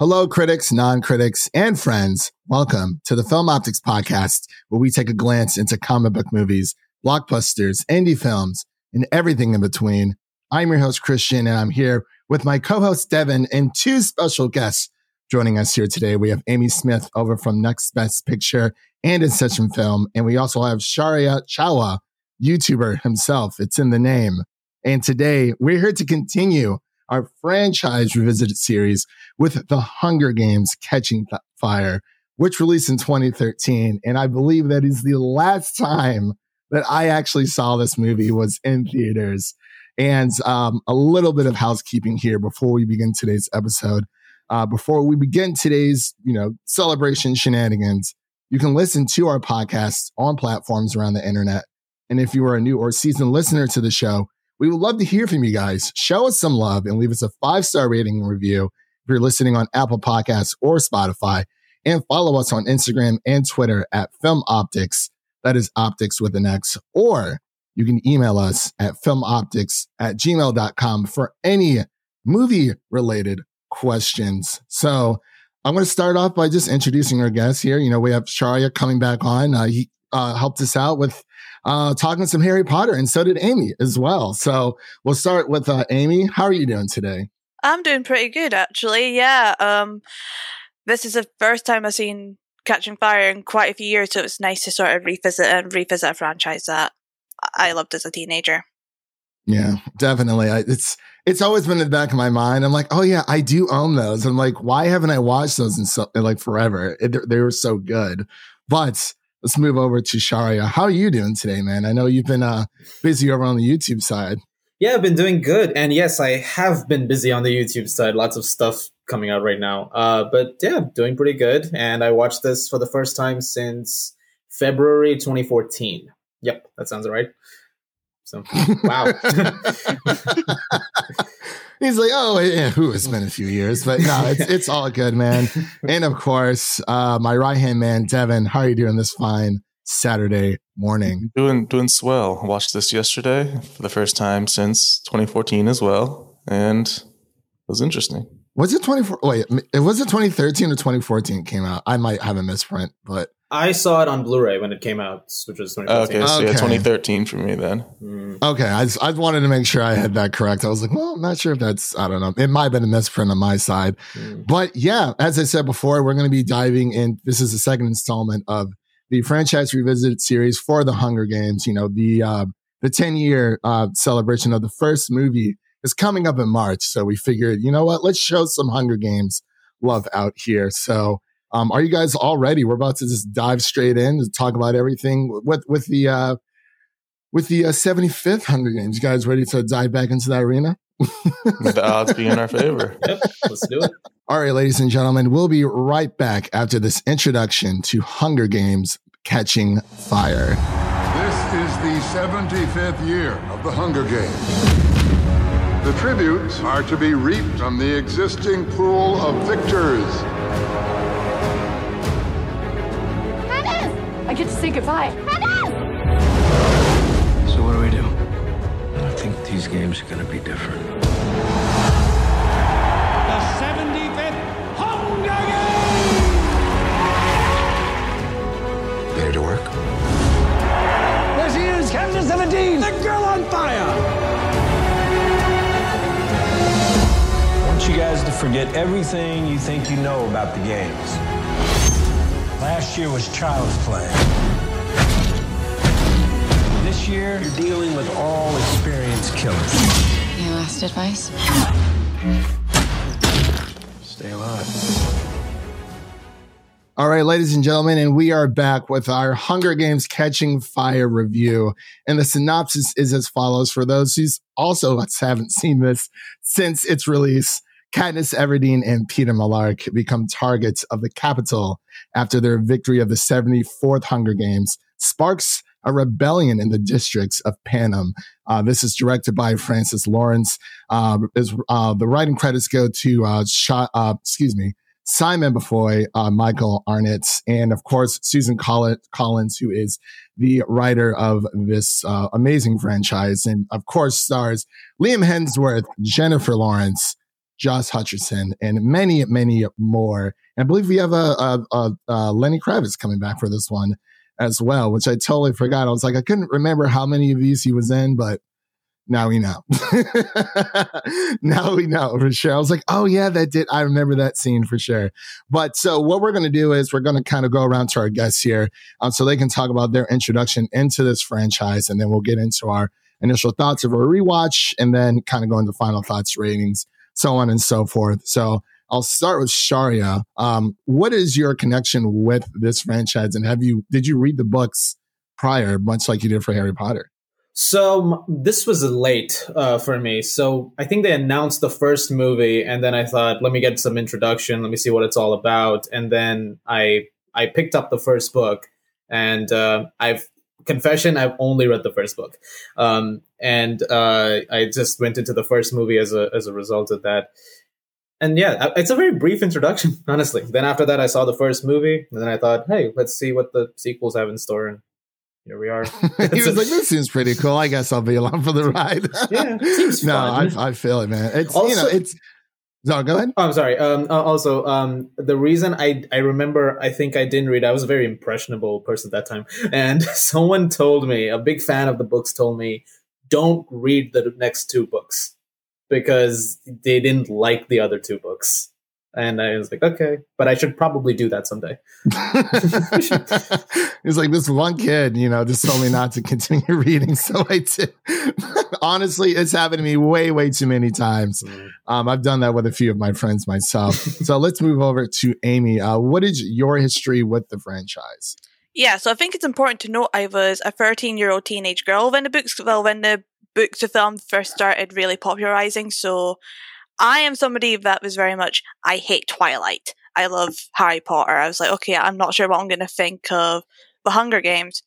Hello, critics, non critics, and friends. Welcome to the Film Optix Podcast, where we take a glance into comic book movies, blockbusters, indie films, and everything in between. I'm your host, Christian, and I'm here with my co host, Devin, and two special guests joining us here today. We have Amy Smith over from Next Best Picture and Insession Film, and we also have Shaurya Chawla, YouTuber himself. It's in the name. And today we're here to continue our franchise revisited series with The Hunger Games Catching Fire, which released in 2013. And I believe that is the last time that I actually saw this movie was in theaters. And um, a little bit of housekeeping here before we begin today's episode. Uh, before we begin today's, you know, celebration shenanigans, you can listen to our podcast on platforms around the internet. And if you are a new or seasoned listener to the show, we would love to hear from you guys. Show us some love and leave us a five star rating and review if you're listening on Apple Podcasts or Spotify. And follow us on Instagram and Twitter at Film Optix. That is optics with an X. Or you can email us at filmoptix at gmail.com for any movie related questions. So I'm going to start off by just introducing our guests here. You know, we have Shaurya coming back on. Uh, he uh, helped us out with uh, talking some Harry Potter, and so did Amy as well. So we'll start with uh, Amy. How are you doing today? I'm doing pretty good, actually. Yeah. Um, this is the first time I've seen Catching Fire in quite a few years, so it's nice to sort of revisit and revisit a franchise that I loved as a teenager. Yeah, definitely. I, it's it's always been in the back of my mind. I'm like, oh yeah, I do own those. I'm like, why haven't I watched those in so like forever? It, they were so good. But let's move over to Shaurya. How are you doing today, man? I know you've been uh, busy over on the YouTube side. Yeah, I've been doing good. And yes, I have been busy on the YouTube side. Lots of stuff coming out right now. Uh, but yeah, doing pretty good. And I watched this for the first time since February 2014. Yep, that sounds right. So, wow. He's like, oh, yeah, who it's been a few years, but no, it's it's all good, man. And of course, uh, my right hand man, Devin. How are you doing this fine Saturday morning? Doing doing swell. Watched this yesterday for the first time since 2014 as well, and it was interesting. Was it 24? Wait, it was it 2013 or 2014 came out? I might have a misprint, but I saw it on Blu-ray when it came out, which was 2014. Okay, so yeah, 2013 for me then. Mm. Okay, I, just, I wanted to make sure I had that correct. I was like, well, I'm not sure if that's, I don't know. It might have been a misprint on my side. Mm. But yeah, as I said before, we're going to be diving in. This is the second installment of the franchise revisited series for the Hunger Games. You know, the, uh, the 10 year uh, celebration of the first movie is coming up in March. So we figured, you know what, let's show some Hunger Games love out here. So, um, are you guys all ready? We're about to just dive straight in to talk about everything with with the uh, with the uh, 75th Hunger Games. You guys ready to dive back into that arena? the odds be in our favor. Yep, let's do it. All right, ladies and gentlemen, we'll be right back after this introduction to Hunger Games Catching Fire. This is the 75th year of the Hunger Games. The tributes are to be reaped from the existing pool of victors. I get to say goodbye. So what do we do? I think these games are going to be different. The 75th Hunger Games! Ready to work? There she is, Captain 17, the girl on fire! I want you guys to forget everything you think you know about the games. Last year was child's play. This year, you're dealing with all experienced killers. Your last advice? Stay alive. All right, ladies and gentlemen, and we are back with our Hunger Games Catching Fire review. And the synopsis is as follows for those who also haven't seen this since its release. Katniss Everdeen and Peeta Mellark become targets of the Capitol after their victory of the 74th Hunger Games sparks a rebellion in the districts of Panem. Uh, this is directed by Francis Lawrence. Uh, is, uh, the writing credits go to uh, uh, excuse me, Simon Beaufoy, uh, Michael Arndt, and of course Susan Collins, who is the writer of this amazing franchise, and of course stars Liam Hemsworth, Jennifer Lawrence, Josh Hutcherson, and many, many more. And I believe we have a, a, a, a Lenny Kravitz coming back for this one as well, which I totally forgot. I was like, I couldn't remember how many of these he was in, but now we know. now we know for sure. I was like, oh yeah, that did. I remember that scene for sure. But so what we're going to do is we're going to kind of go around to our guests here, um, so they can talk about their introduction into this franchise, and then we'll get into our initial thoughts of a rewatch, and then kind of go into final thoughts, ratings, so on and so forth. So I'll start with Shaurya. Um, what is your connection with this franchise, and have you did you read the books prior, much like you did for Harry Potter? So this was late uh, for me. So I think they announced the first movie, and then I thought, let me get some introduction, let me see what it's all about, and then I I picked up the first book, and uh, I've confession I've only read the first book, um, and uh, I just went into the first movie as a as a result of that and yeah, it's a very brief introduction, honestly. Then after that, I saw the first movie, and then I thought, hey, let's see what the sequels have in store. And here we are. he was like, "This seems pretty cool. I guess I'll be along for the ride." yeah, seems no, fun. I, I feel it, man. It's also, you know, it's. No, go ahead. Oh, I'm sorry. Um, uh, also, um, the reason I I remember I think I didn't read. I was a very impressionable person at that time, and someone told me, a big fan of the books, told me, don't read the next two books because they didn't like the other two books. And I was like, okay, but I should probably do that someday. it's like this one kid, you know, just told me not to continue reading. So I did. Honestly, it's happened to me way, way too many times. Mm. Um, I've done that with a few of my friends myself. so let's move over to Amy. Uh, what is your history with the franchise? Yeah, so I think it's important to note I was a 13 year old teenage girl when the books, well, when the book to film first started really popularizing. So I am somebody that was very much, I hate Twilight. I love Harry Potter. I was like, okay, I'm not sure what I'm going to think of The Hunger Games.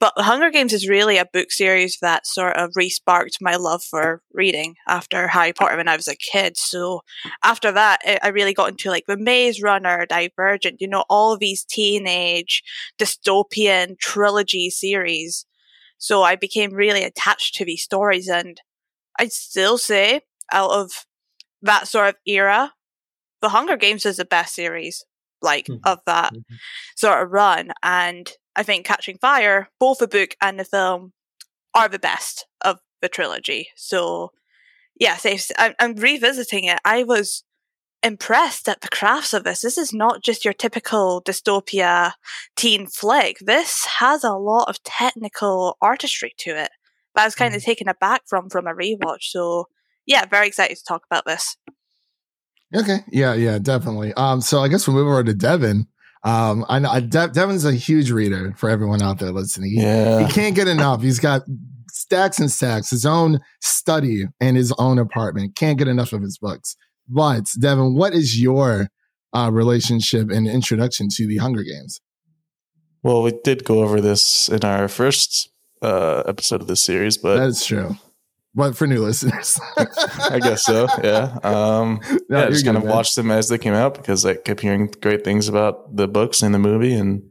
But The Hunger Games is really a book series that sort of re-sparked my love for reading after Harry Potter when I was a kid. So after that, I really got into like The Maze Runner, Divergent, you know, all these teenage dystopian trilogy series so I became really attached to these stories. And I'd still say, out of that sort of era, The Hunger Games is the best series, like, mm-hmm. of that mm-hmm. sort of run. And I think Catching Fire, both the book and the film, are the best of the trilogy. So, yes, I'm revisiting it. I was impressed at the crafts of this. This is not just your typical dystopia teen flick. This has a lot of technical artistry to it that I was kind of mm. taken aback from from a rewatch. So yeah, very excited to talk about this. Okay, yeah, yeah, definitely. Um, so I guess we'll move over to Devin. Um, I know De- Devin's a huge reader for everyone out there listening. He, yeah. he can't get enough. He's got stacks and stacks, his own study and his own apartment. Can't get enough of his books. But Devin, what is your uh, relationship and introduction to the Hunger Games? Well, we did go over this in our first uh, episode of this series, but that's true. But for new listeners, I guess so. Yeah, um, no, yeah. Just kind of man. watched them as they came out because I kept hearing great things about the books and the movie, and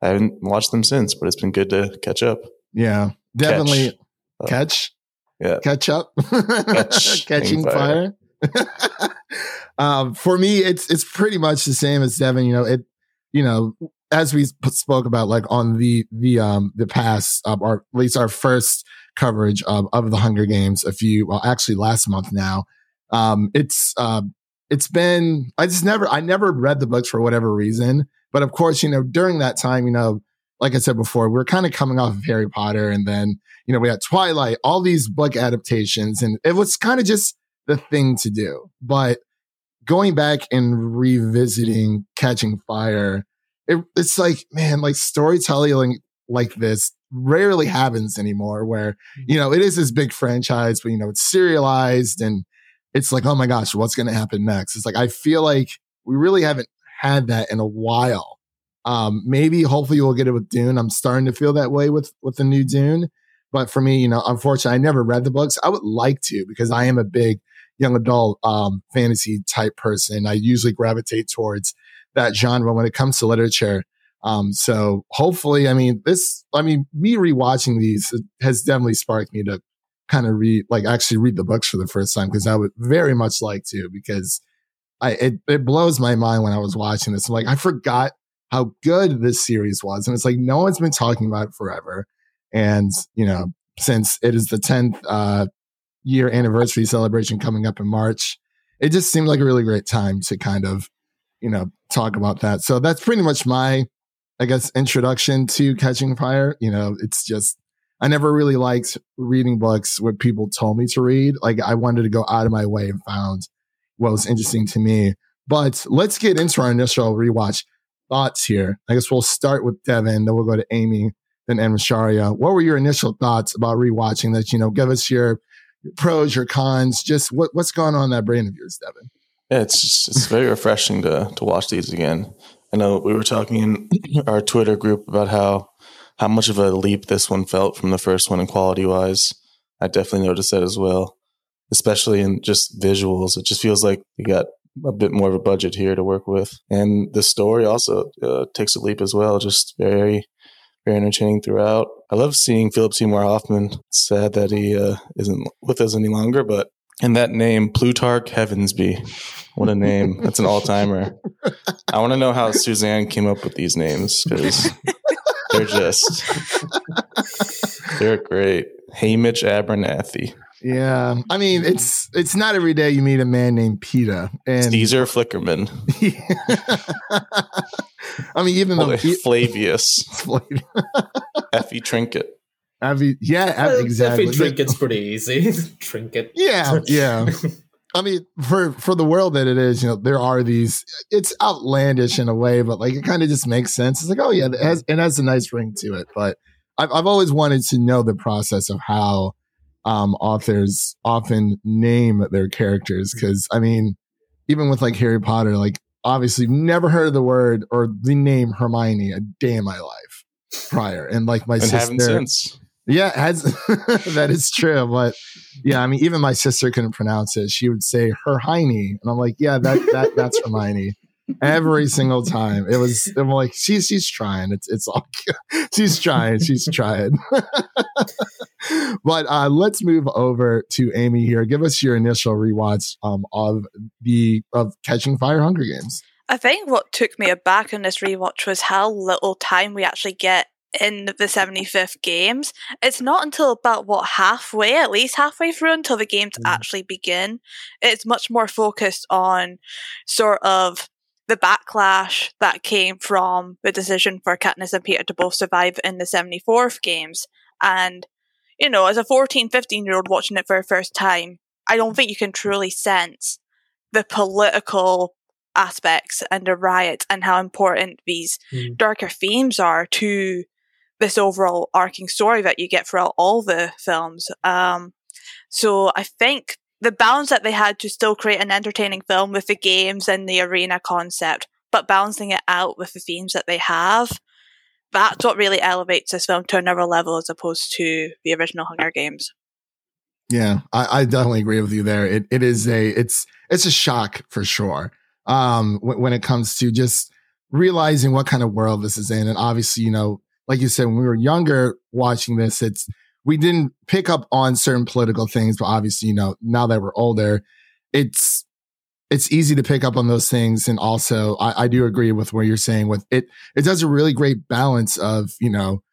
I haven't watched them since. But it's been good to catch up. Yeah, definitely catch. Uh. Yeah, catch up. Catch, Catching fire. fire. um, for me, it's it's pretty much the same as Devin. You know, it you know as we spoke about like on the the um the past uh, or at least our first coverage of of the Hunger Games a few well actually last month now. Um, it's uh, it's been I just never I never read the books for whatever reason, but of course you know during that time you know like I said before we are kind of coming off of Harry Potter and then you know we had Twilight all these book adaptations and it was kind of just the thing to do. But going back and revisiting Catching Fire, it, it's like, man, like storytelling like this rarely happens anymore where, you know, it is this big franchise, but, you know, it's serialized and it's like, oh my gosh, what's going to happen next? It's like, I feel like we really haven't had that in a while. Um, maybe hopefully we'll get it with Dune. I'm starting to feel that way with, with the new Dune. But for me, you know, unfortunately, I never read the books. I would like to because I am a big young adult um, fantasy type person. I usually gravitate towards that genre when it comes to literature. Um, so hopefully, I mean, this, I mean, me rewatching these has definitely sparked me to kind of read, like actually read the books for the first time because I would very much like to because I it, it blows my mind when I was watching this. I'm like, I forgot how good this series was. And it's like no one's been talking about it forever. And, you know, since it is the 10th uh, year anniversary celebration coming up in March, it just seemed like a really great time to kind of, you know, talk about that. So that's pretty much my, I guess, introduction to Catching Fire. You know, it's just I never really liked reading books what people told me to read. Like I wanted to go out of my way and found what was interesting to me. But let's get into our initial rewatch thoughts here. I guess we'll start with Devin, then we'll go to Amy, then Shaurya. What were your initial thoughts about rewatching that? You know, give us your, your pros, your cons, just what, what's going on in that brain of yours, Devin? Yeah, it's just, it's very refreshing to to watch these again. I know we were talking in our Twitter group about how how much of a leap this one felt from the first one in quality wise. I definitely noticed that as well, especially in just visuals. It just feels like you got a bit more of a budget here to work with. And the story also uh, takes a leap as well, just very, very entertaining throughout. I love seeing Philip Seymour Hoffman. Sad that he uh, isn't with us any longer, but in that name, Plutarch Heavensbee. What a name. That's an all timer. I want to know how Suzanne came up with these names because they're just they're great. Haymitch Abernathy. Yeah, I mean it's it's not every day you meet a man named Peeta and Caesar Flickerman. I mean, even though Flavius, Effie Trinket. Effie, yeah, exactly. Effie Trinket's pretty easy. Trinket. Yeah, yeah. I mean, for for the world that it is, you know, there are these. It's outlandish in a way, but like it kind of just makes sense. It's like, oh yeah, it has it has a nice ring to it. But I've I've always wanted to know the process of how um, authors often name their characters because I mean, even with like Harry Potter, like obviously never heard of the word or the name Hermione a day in my life prior, and like my and sister. Yeah, has that is true. But yeah, I mean, even my sister couldn't pronounce it. She would say her Hermione, and I'm like, yeah, that that that's Hermione. Every single time, it was. I'm like, she's she's trying. It's it's all. she's trying. She's trying. but uh, let's move over to Amy here. Give us your initial rewatch um, of the of Catching Fire Hunger Games. I think what took me aback in this rewatch was how little time we actually get in the 75th games. It's not until about what halfway, at least halfway through, until the games mm. actually begin. It's much more focused on sort of the backlash that came from the decision for Katniss and Peeta to both survive in the 74th games. And, you know, as a 14, 15 year old watching it for the first time, I don't think you can truly sense the political aspects and the riots and how important these mm. darker themes are to this overall arcing story that you get throughout all the films. Um, so I think the balance that they had to still create an entertaining film with the games and the arena concept, but balancing it out with the themes that they have, that's what really elevates this film to another level as opposed to the original Hunger Games. Yeah, I, I definitely agree with you there. It it is a it's it's a shock for sure. Um, when, when it comes to just realizing what kind of world this is in, and obviously, you know, like you said, when we were younger watching this, it's, we didn't pick up on certain political things, but obviously, you know, now that we're older, it's, it's easy to pick up on those things. And also, I, I do agree with what you're saying with it. It does a really great balance of, you know,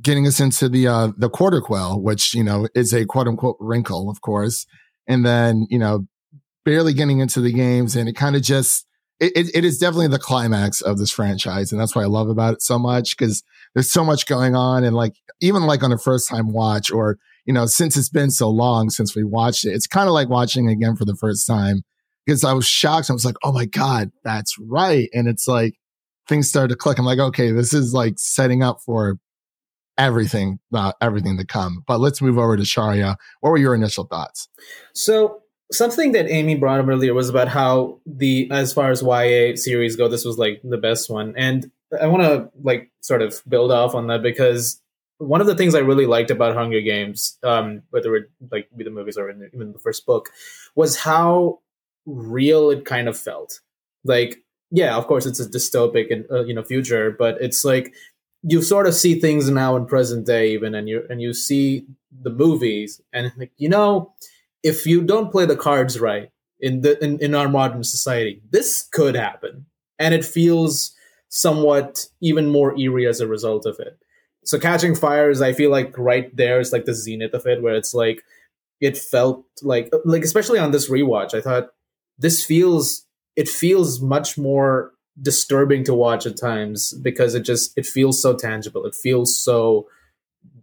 getting us into the, uh, the quarter quell, which, you know, is a quote unquote wrinkle, of course. And then, you know, barely getting into the games and it kind of just, it, it is definitely the climax of this franchise. And that's why I love about it so much because there's so much going on. And like, even like on a first time watch or, you know, since it's been so long since we watched it, it's kind of like watching again for the first time because I was shocked. I was like, oh my God, that's right. And it's like things started to click. I'm like, okay, this is like setting up for everything, uh, everything to come. But let's move over to Shaurya. What were your initial thoughts? So something that Amy brought up earlier was about how the as far as YA series go, this was like the best one, and I want to like sort of build off on that because one of the things I really liked about Hunger Games, um, whether it like be the movies or even the first book, was how real it kind of felt. Like, yeah, of course, it's a dystopic and uh, you know future, but it's like you sort of see things now in present day even and you and you see the movies and like you know if you don't play the cards right in the in, in our modern society this could happen. And it feels somewhat even more eerie as a result of it. So catching fire is i feel like right there is like the zenith of it where it's like it felt like like especially on this rewatch i thought this feels it feels much more disturbing to watch at times because it just it feels so tangible. It feels so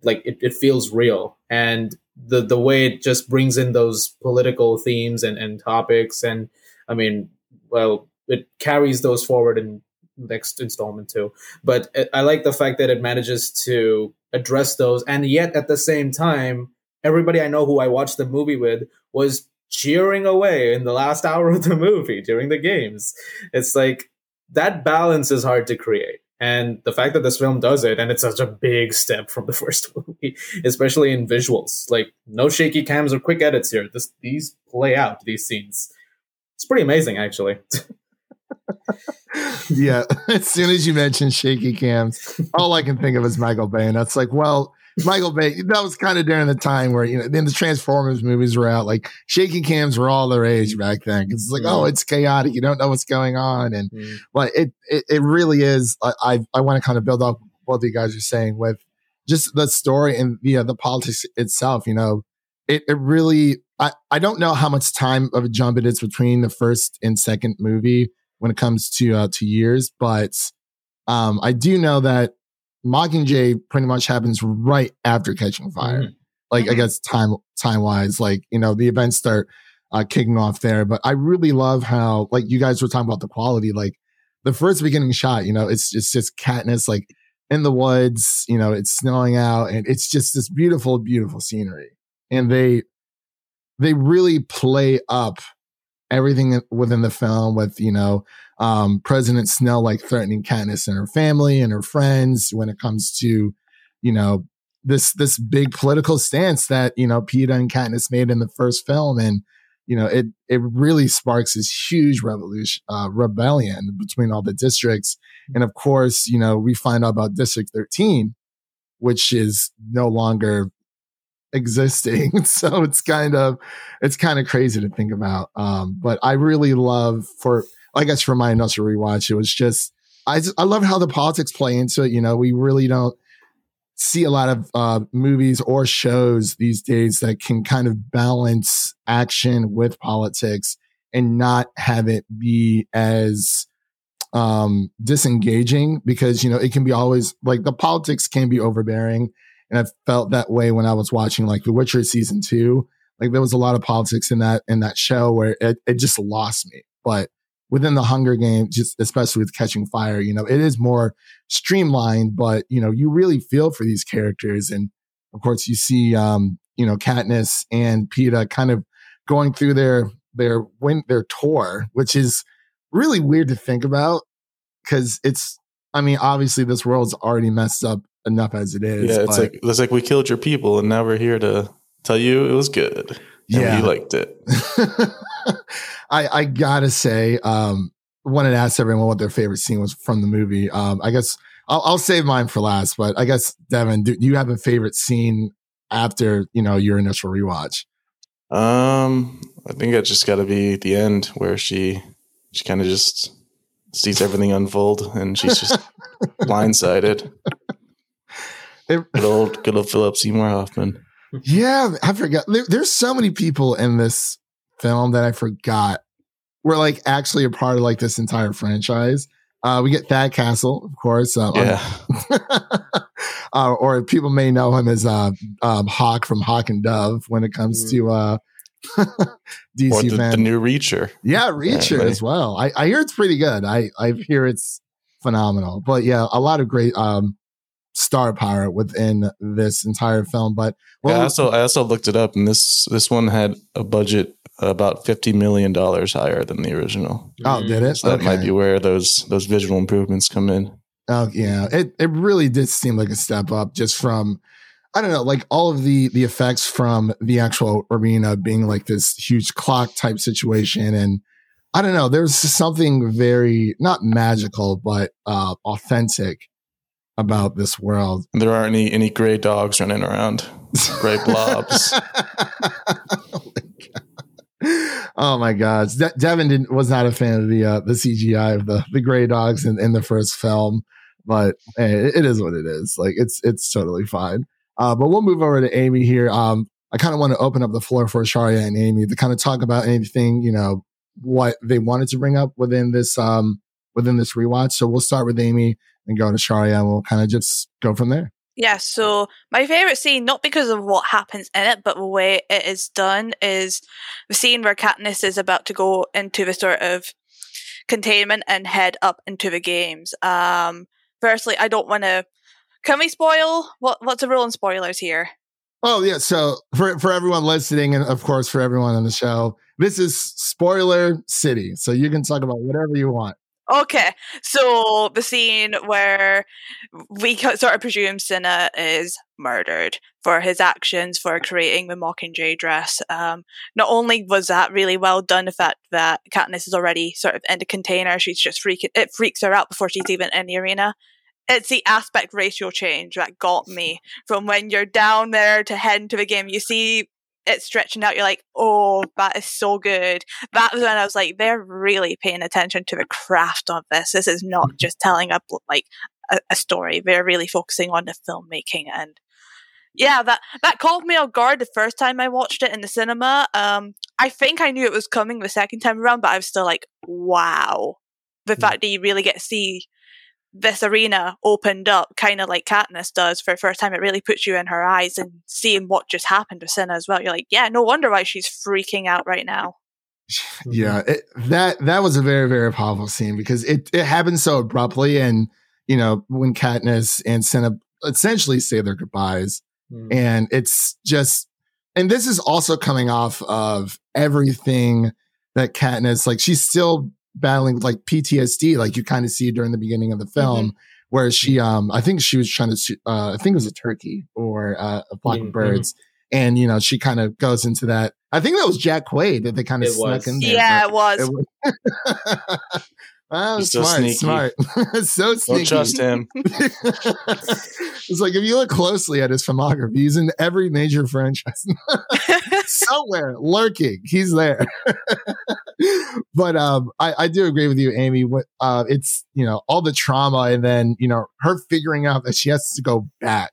like it, it feels real. And the the way it just brings in those political themes and, and topics and i mean well it carries those forward in next installment too. But i like the fact that it manages to address those. And yet at the same time everybody i know who i watched the movie with was cheering away in the last hour of the movie during the games. It's like that balance is hard to create. And the fact that this film does it, and it's such a big step from the first movie, especially in visuals. Like no shaky cams or quick edits here. This these play out these scenes. It's pretty amazing, actually. yeah. As soon as you mentioned shaky cams, all I can think of is Michael Bay, and that's like, well, Michael Bay, that was kind of during the time where, you know, then the Transformers movies were out. Like shaky cams were all the rage back then. Cause it's like, oh, it's chaotic. You don't know what's going on. And mm. but it, it, it really is. I, I, I want to kind of build up what you guys are saying with just the story and the, uh, the politics itself, you know, it, it really, I, I don't know how much time of a jump it is between the first and second movie when it comes to, uh, to years, but, um, I do know that Mockingjay pretty much happens right after Catching Fire. Mm-hmm. Like I mm-hmm. guess time time wise, like you know the events start uh, kicking off there. But I really love how like you guys were talking about the quality. Like the first beginning shot, you know, it's it's just Katniss like in the woods. You know, it's snowing out, and it's just this beautiful, beautiful scenery. And they they really play up everything within the film with you know um, President Snow like threatening Katniss and her family and her friends when it comes to, you know, this this big political stance that you know Peeta and Katniss made in the first film, and you know it it really sparks this huge revolution uh, rebellion between all the districts, and of course you know we find out about District Thirteen, which is no longer existing. so it's kind of it's kind of crazy to think about. Um, but I really love for I guess for my initial rewatch, it was just I just, I love how the politics play into it. You know, we really don't see a lot of uh, movies or shows these days that can kind of balance action with politics and not have it be as um, disengaging because you know it can be always like the politics can be overbearing and i felt that way when i was watching like the witcher season two like there was a lot of politics in that in that show where it, it just lost me but within the Hunger Games, just especially with Catching Fire, you know, it is more streamlined, but you know, you really feel for these characters, and of course, you see, um, you know, Katniss and Peeta kind of going through their their win their tour, which is really weird to think about because it's. I mean, obviously, this world's already messed up enough as it is. Yeah, it's like it's like we killed your people, and now we're here to tell you it was good. yeah, you liked it. I, I gotta say, um, wanted to ask everyone what their favorite scene was from the movie. Um, I guess I'll, I'll save mine for last, but I guess Devin, do, do you have a favorite scene after you know your initial rewatch? Um, I think it just got to be the end where she she kind of just sees everything unfold and she's just blindsided. It, good old good old Philip Seymour Hoffman. Yeah, I forgot. There, there's so many people in this film that I forgot were like actually a part of like this entire franchise. Uh, we get Thad Castle, of course. Uh, yeah. uh, or people may know him as uh, um, Hawk from Hawk and Dove when it comes mm. to uh, DC or the, fan. the new Reacher. Yeah, Reacher yeah, as well. I, I hear it's pretty good. I, I hear it's phenomenal. But yeah, a lot of great um, star power within this entire film. But well, yeah, I also I also looked it up, and this this one had a budget about fifty million dollars higher than the original. Oh, did it? So that okay. might be where those those visual improvements come in. Oh yeah, it it really did seem like a step up just from I don't know, like all of the the effects from the actual arena being like this huge clock type situation and I don't know, there's something very not magical but uh authentic about this world. There aren't any any gray dogs running around, gray blobs. oh my God, De- Devin didn't, was not a fan of the uh, the CGI of the the gray dogs in, in the first film, but hey, it, it is what it is. Like it's it's totally fine. Uh, but we'll move over to Amy here. Um, I kind of want to open up the floor for Shaurya and Amy to kind of talk about anything you know what they wanted to bring up within this um within this rewatch. So we'll start with Amy and go to Shaurya, and we'll kind of just go from there. Yeah, so my favorite scene, not because of what happens in it, but the way it is done, is the scene where Katniss is about to go into the sort of containment and head up into the games. Um, firstly, I don't want to. Can we spoil? What What's the rule on spoilers here? Oh yeah, so for for everyone listening, and of course for everyone on the show, this is spoiler city, so you can talk about whatever you want. Okay, so the scene where we sort of presume Cinna is murdered for his actions for creating the Mockingjay dress. Um, not only was that really well done, the fact that Katniss is already sort of in the container, she's just freaking, it freaks her out before she's even in the arena. It's the aspect ratio change that got me from when you're down there to head into the game. You see it stretching out, you're like, oh, that is so good. That was when I was like, they're really paying attention to the craft of this. This is not Mm-hmm. just telling a like a, a story. They're really focusing on the filmmaking and yeah, that that called me off guard the first time I watched it in the cinema. Um, I think I knew it was coming the second time around, but I was still like, wow, the fact that you really get to see this arena opened up, kind of like Katniss does for the first time. It really puts you in her eyes and seeing what just happened to Cinna as well. You're like, yeah, no wonder why she's freaking out right now. Yeah, it, that that was a very very powerful scene because it it happened so abruptly, and you know when Katniss and Cinna essentially say their goodbyes, Mm. and it's just, and this is also coming off of everything that Katniss like she's still battling with like PTSD, like you kind of see during the beginning of the film. Where she, um, I think she was trying to, shoot, uh, I think it was a turkey or uh, a flock Mhm. of birds, and you know she kind of goes into that. I think that was Jack Quaid that they kind of It snuck was. in there. Yeah, it was. it was- oh, He's so smart, sneaky. smart, so sneaky. Don't trust him. it's like if you look closely at his filmography, he's in every major franchise. Somewhere lurking, he's there. but um, I, I do agree with you, Amy. What uh, it's you know all the trauma, and then you know her figuring out that she has to go back,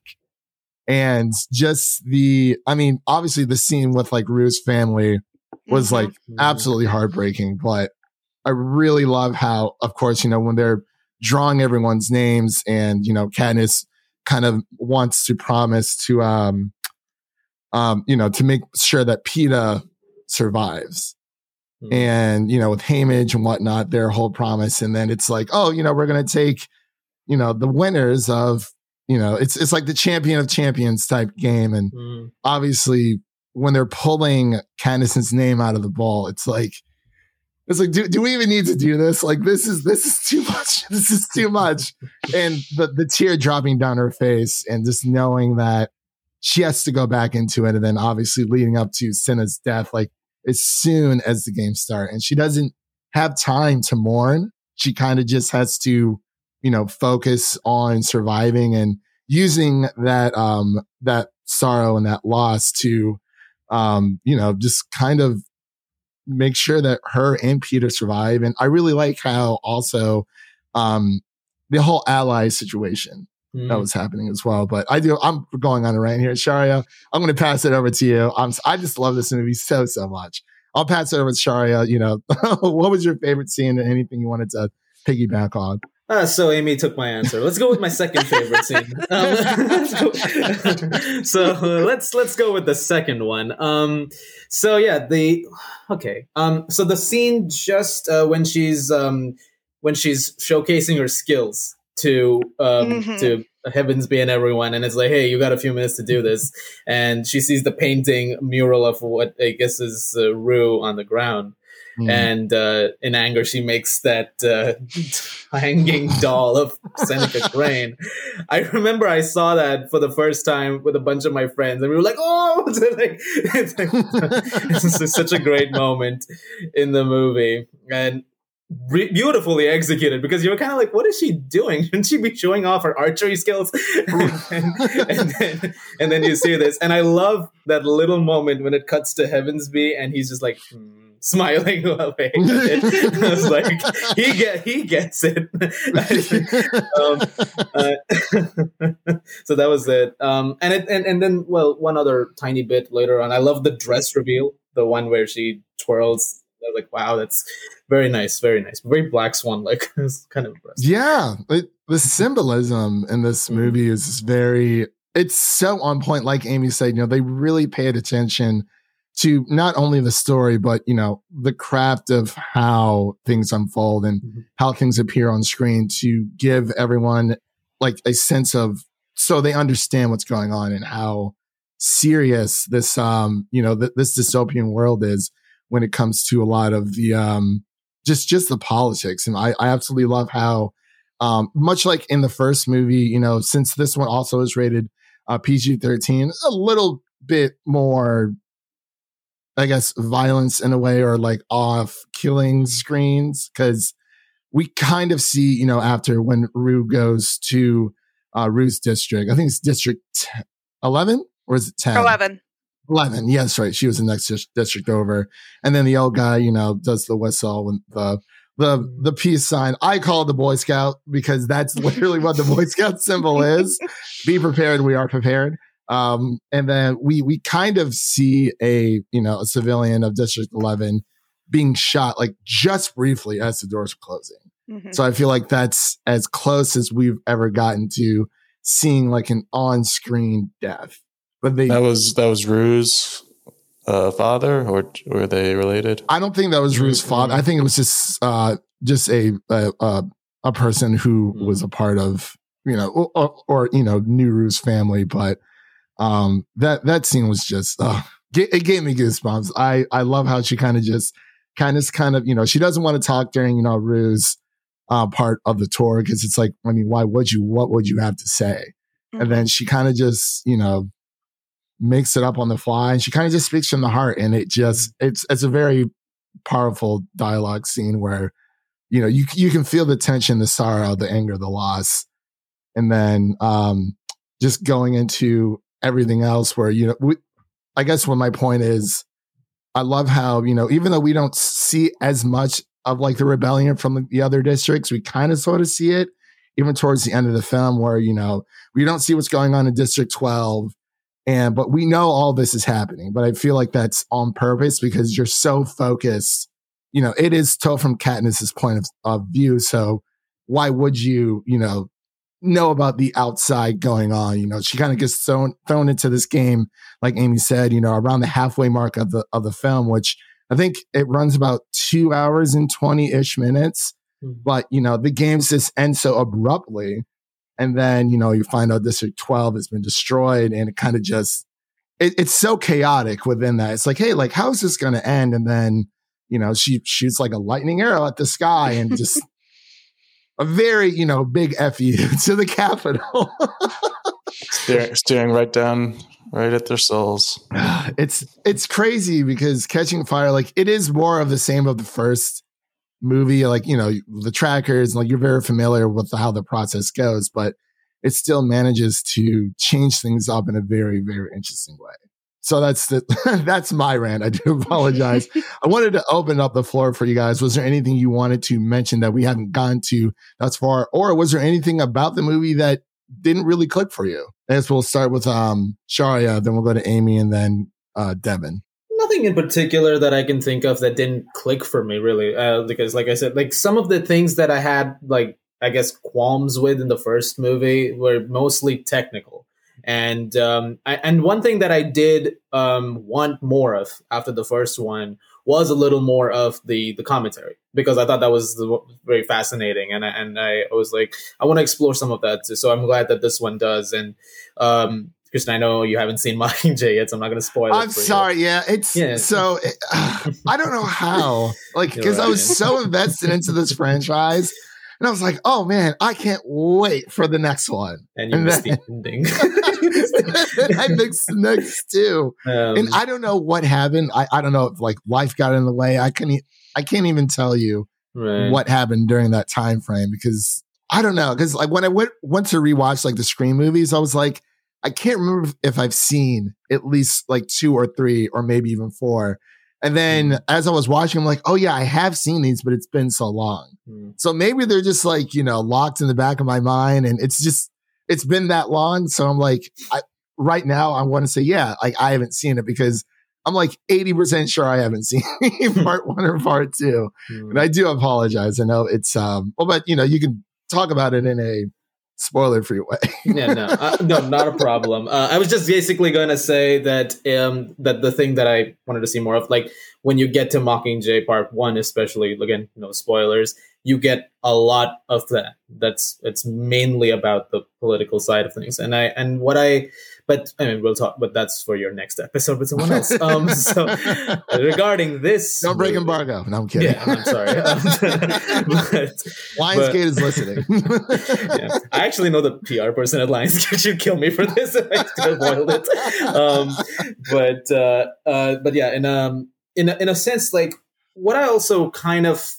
and just the I mean, obviously the scene with like Rue's family was Mhm. like absolutely heartbreaking. But I really love how, of course, you know, when they're drawing everyone's names and, you know, Katniss kind of wants to promise to, um, um, you know, to make sure that Peeta survives. Mhm. And, you know, with Haymitch and whatnot, their whole promise. And then it's like, oh, you know, we're going to take, you know, the winners of, you know, it's, it's like the champion of champions type game. And, Mm. obviously when they're pulling Katniss's name out of the ball, it's like it's like, do, do we even need to do this? Like this is this is too much. This is too much. And the the tear dropping down her face and just knowing that she has to go back into it. And then obviously leading up to Cinna's death, like as soon as the game start. And she doesn't have time to mourn. She kind of just has to, you know, focus on surviving and using that um that sorrow and that loss to um, you know, just kind of make sure that her and Peeta survive. And I really like how also um the whole ally situation Mm. that was happening as well. But I do I'm going on a rant here. Shaurya, I'm gonna pass it over to you. I'm I just love this movie so so much. I'll pass it over to Shaurya. You know, what was your favorite scene and anything you wanted to piggyback on? Ah, so Amy took my answer. Let's go with my second favorite scene. Um, so uh, let's let's go with the second one. Um, so yeah, the okay. Um, so the scene just uh, when she's um, when she's showcasing her skills to um, Mhm. to Heavensbee and everyone, and it's like, hey, you got a few minutes to do this, and she sees the painting mural of what I guess is uh, Rue on the ground Mm. and uh, in anger she makes that uh, hanging doll of Seneca Crane. I remember I saw that for the first time with a bunch of my friends, and we were like, "Oh!" It's like, it's, like, it's such a great moment in the movie, and beautifully executed because you were kind of like, what is she doing? Shouldn't she be showing off her archery skills? and, and, then, and then you see this, and I love that little moment when it cuts to Heavensbee, and he's just like. Hmm smiling away. I was like, he get he gets it. um, uh, so that was it. Um, and it and, and then well, one other tiny bit later on. I love the dress reveal, the one where she twirls. I was like, wow, that's very nice, very nice, very Black Swan like. it's kind of impressive. Yeah, it, the symbolism in this mm-hmm. movie is very. It's so on point. Like Amy said, you know, they really paid attention to not only the story, but you know, the craft of how things unfold and mm-hmm. how things appear on screen to give everyone like a sense of so they understand what's going on and how serious this um you know th- this dystopian world is when it comes to a lot of the um just just the politics and I, I absolutely love how um much like in the first movie you know since this one also is rated uh, PG-13 a little bit more I guess, violence in a way or like off killing screens because we kind of see, you know, after when Rue goes to uh, Rue's district, I think it's district 11 or is it 10? 11. 11. Yes, right. She was the next district over. And then the old guy, you know, does the whistle and the, the, the peace sign. I call it the Boy Scout because that's literally what the Boy Scout symbol is. Be prepared. We are prepared. Um, and then we we kind of see a you know a civilian of District 11 being shot like just briefly as the doors are closing. Mm-hmm. So I feel like that's as close as we've ever gotten to seeing like an on-screen death. But they that was that was Rue's uh, father, or were they related? I don't think that was Rue's father. I think it was just uh, just a a, a person who mm-hmm. was a part of you know or, or you know knew Rue's family, but um, that that scene was just uh, it gave me goosebumps. I I love how she kind of just kind of kind of you know she doesn't want to talk during you know Rue's uh, part of the tour because it's like I mean why would you what would you have to say? Mm-hmm. And then she kind of just you know makes it up on the fly and she kind of just speaks from the heart and it just mm-hmm. it's it's a very powerful dialogue scene where you know you you can feel the tension the sorrow the anger the loss and then um just going into everything else where, you know, we, I guess what my point is, I love how, you know, even though we don't see as much of like the rebellion from the other districts, we kind of sort of see it even towards the end of the film where, you know, we don't see what's going on in District 12. And, but we know all this is happening. But I feel like that's on purpose because you're so focused. You know, it is told from Katniss's point of, of view. So why would you, you know, know about the outside going on. You know, she kind of gets thrown thrown into this game, like Amy said, you know, around the halfway mark of the of the film, which I think it runs about two hours and 20-ish minutes. Mm-hmm. But, you know, the games just end so abruptly. And then, you know, you find out District 12 has been destroyed and it kind of just it, it's so chaotic within that. It's like, hey, like, how's this gonna end? And then, you know, she shoots like a lightning arrow at the sky and just a very, you know, big F you to the Capitol. staring right down right at their souls. It's it's crazy because Catching Fire, like it is more of the same of the first movie. Like, you know, the trackers, like you're very familiar with how the process goes, but it still manages to change things up in a very, very interesting way. So that's the that's my rant. I do apologize. I wanted to open up the floor for you guys. Was there anything you wanted to mention that we haven't gone to thus far, or was there anything about the movie that didn't really click for you? I guess we'll start with um Shaurya, then we'll go to Amy, and then uh, Devin. Nothing in particular that I can think of that didn't click for me, really, uh, because like I said, like some of the things that I had like I guess qualms with in the first movie were mostly technical and um, I, and one thing that I did um, want more of after the first one was a little more of the the commentary because I thought that was very fascinating, and I, and I was like, I want to explore some of that too. So I'm glad that this one does. And um, Christian, I know you haven't seen Mockingjay yet, so I'm not going to spoil. It. I'm sorry. You. Yeah, it's yeah. so it, uh, I don't know how, like, because I was so invested into this franchise and I was like, oh man, I can't wait for the next one. And you and missed then, the ending. I mixed the next two. Um, and I don't know what happened. I, I don't know if like life got in the way. I couldn't I can't even tell you Right. what happened during that time frame because I don't know because like when I went went to rewatch like the Scream movies, I was like, I can't remember if I've seen at least like two or three or maybe even four. And then as I was watching, I'm like, oh yeah, I have seen these, but it's been so long. Mm. So maybe they're just like you know locked in the back of my mind, and it's just it's been that long. So I'm like, I, right now I want to say yeah, like I haven't seen it because I'm like 80 percent sure I haven't seen part one or part two. Mm. And I do apologize. I know it's um well, but you know, you can talk about it in a spoiler free way. yeah, no, uh, no, not a problem. Uh, I was just basically going to say that um, that the thing that I wanted to see more of, like when you get to Mockingjay Part One, especially again, no spoilers, you get a lot of that. That's it's mainly about the political side of things, and I and what I. But I mean, we'll talk. But that's for your next episode with someone else. Um, so regarding this, Don't break movie- embargo. No, I'm kidding. Yeah, I'm sorry. but, Lionsgate but- is listening. yeah. I actually know the PR person at Lionsgate should kill me for this if I could have boiled it. Um, but uh, uh, but yeah, in um in a, in a sense, like what I also kind of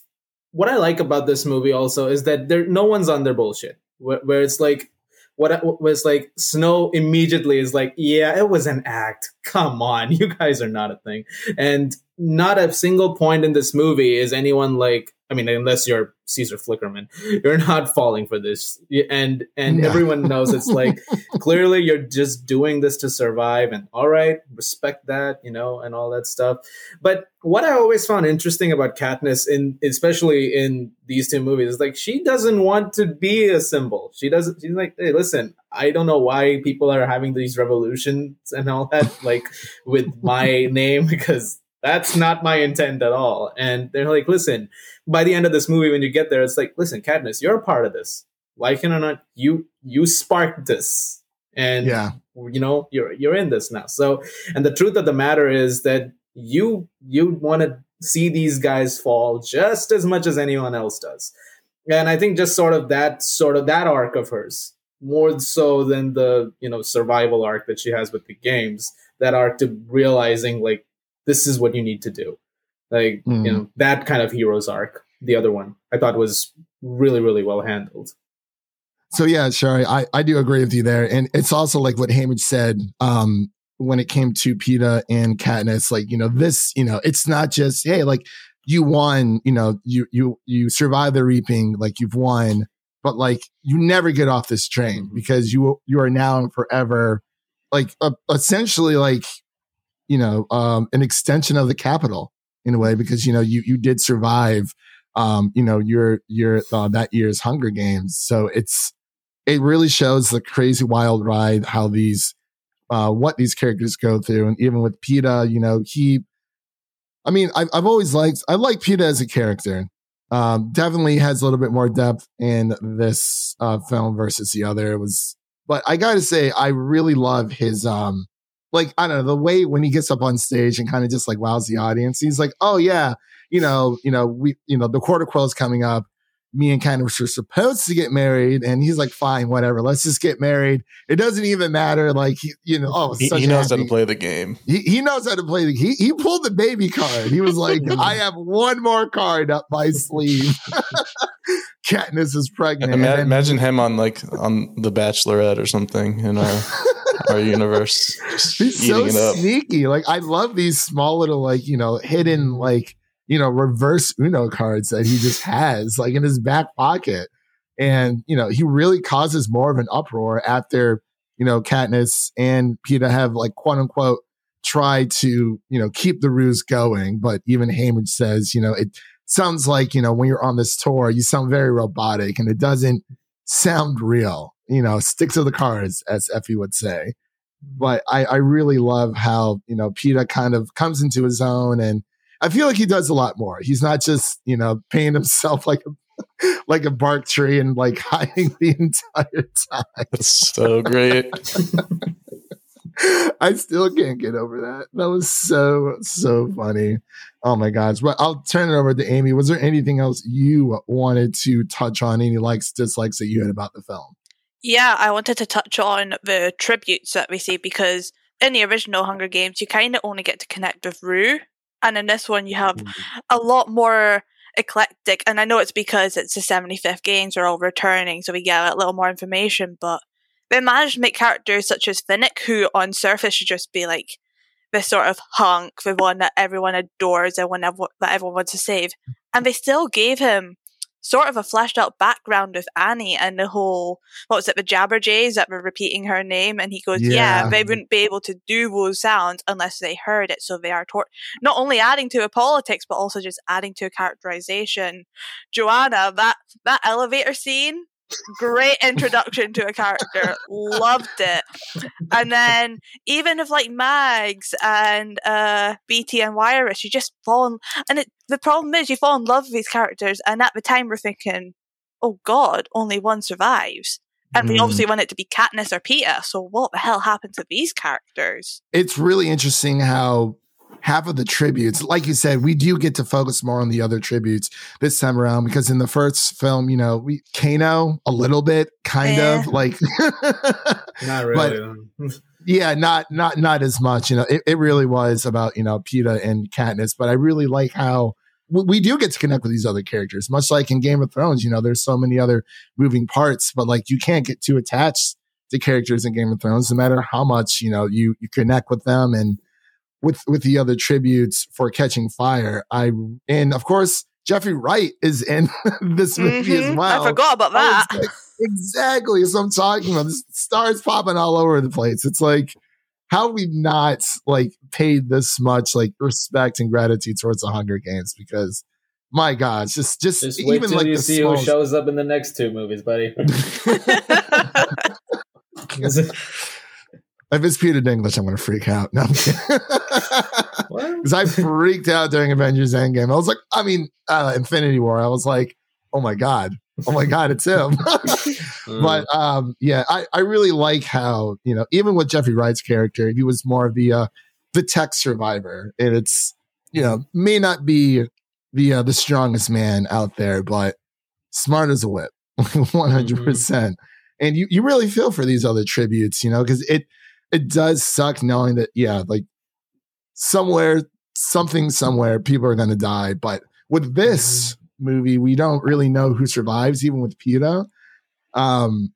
what I like about this movie also is that there no one's on their bullshit. Where, where it's like what was like Snow immediately is like, yeah, it was an act. Come on, you guys are not a thing, and not a single point in this movie is anyone like. I mean, unless you're Caesar Flickerman, you're not falling for this, and and Yeah. everyone knows it's like clearly you're just doing this to survive, and all right, respect that, you know, and all that stuff. But what I always found interesting about Katniss, in especially in these two movies, is like she doesn't want to be a symbol. She doesn't. She's like, hey, listen, I don't know why people are having these revolutions and all that, like with my name, because that's not my intent at all. And they're like, listen, by the end of this movie, when you get there, it's like, listen, Katniss, you're a part of this. Like it or not, you you sparked this, and yeah. you know you're you're in this now so and the truth of the matter is that you you want to see these guys fall just as much as anyone else does and i think just sort of that sort of that arc of hers more so than the you know survival arc that she has with the games that arc to realizing like this is what you need to do like Mm. you know that kind of hero's arc the other one i thought was really really well handled So yeah, Shaurya, I, I do agree with you there. And it's also like what Haymitch said, um, when it came to Peeta and Katniss, like, you know, this, you know, it's not just, hey, like you won, you know, you you you survive the reaping, like you've won, but like you never get off this train Mhm. because you you are now and forever like uh, essentially like you know um an extension of the Capitol in a way because you know you you did survive um you know your your uh, that year's hunger games. So it's it really shows the crazy wild ride how these uh what these characters go through. And even with Peeta you know he I mean I've, I've always liked I like Peeta as a character. Um definitely has a little bit more depth in this uh film versus the other. It was but I gotta say I really love his um like I don't know the way when he gets up on stage and kind of just like wows the audience. He's like, "Oh yeah, you know, you know, we, you know, the quarter quell is coming up. Me and kind of were supposed to get married, and he's like, fine, whatever, let's just get married. It doesn't even matter. Like, he, you know, oh, He, he knows how to play the game. He, he knows how to play the. He he pulled the baby card. He was like, I have one more card up my sleeve. Katniss is pregnant. Ima- imagine him on like on The Bachelorette or something in our our universe, He's so sneaky. Like I love these small little like you know hidden like you know reverse Uno cards that he just has like in his back pocket, and you know he really causes more of an uproar after you know Katniss and Peeta have like quote unquote tried to you know keep the ruse going, but even Haymitch says you know it sounds like you know when you're on this tour you sound very robotic and it doesn't sound real. You know, stick to the cards, as Effie would say but I, I really love how you know Peeta kind of comes into his own, and I feel like he does a lot more. He's not just you know paying himself like a like a bark tree and like hiding the entire time. That's so great. I still can't get over that. That was so so funny. Oh my gosh! But I'll turn it over to Amy. Was there anything else you wanted to touch on? Any likes dislikes that you had about the film? Yeah, I wanted to touch on the tributes that we see because in the original Hunger Games, you kind of only get to connect with Rue, and in this one, you have mm-hmm. a lot more eclectic. And I know it's because it's the 75th games we're all returning, so we get a little more information. But they managed to make characters such as Finnick, who on surface should just be like this sort of hunk, the one that everyone adores and one that everyone wants to save. And they still gave him sort of a fleshed out background with Annie and the whole what was it, the Jabberjays that were repeating her name, and he goes, yeah. yeah. they wouldn't be able to do those sounds unless they heard it, so they are tor- not only adding to a politics but also just adding to a characterization. Johanna, that that elevator scene great introduction to a character. Loved it. And then even if like Mags and uh, Beetee and Wiress, you just fall in, and it, the problem is you fall in love with these characters, and at the time we're thinking, oh god, only one survives. And mm. they obviously want it to be Katniss or Peeta. So what the hell happened to these characters? It's really interesting how half of the tributes, like you said, we do get to focus more on the other tributes this time around because in the first film, you know, we Kano a little bit, kind eh. of like not really. But, yeah, not not not as much. You know, it, it really was about, you know, Peeta and Katniss, but I really like how we do get to connect with these other characters, much like in Game of Thrones. You know, there's so many other moving parts, but like you can't get too attached to characters in Game of Thrones, no matter how much you know you you connect with them and with with the other tributes for Catching Fire. I and of course Jeffrey Wright is in this movie mm-hmm. as well. I forgot about that. Like, exactly. So I'm talking about. This stars popping all over the place. It's like how we not like paid this much like respect and gratitude towards the Hunger Games because my God, just just, just even like you see who shows up in the next two movies, buddy. If it's Peter Dinklage, I'm going to freak out. No, because I freaked out during Avengers Endgame. I was like, I mean, uh, Infinity War. I was like, oh my god, oh my god, it's him. mm. But um, yeah, I, I really like how you know even with Jeffrey Wright's character, he was more of the uh, the tech survivor, and it's you know may not be the uh, the strongest man out there, but smart as a whip, one hundred mm-hmm. percent. And you you really feel for these other tributes, you know, because it it does suck knowing that, yeah, like somewhere, something somewhere, people are going to die. But with this mm-hmm. movie, we don't really know who survives, even with Peeta. Um,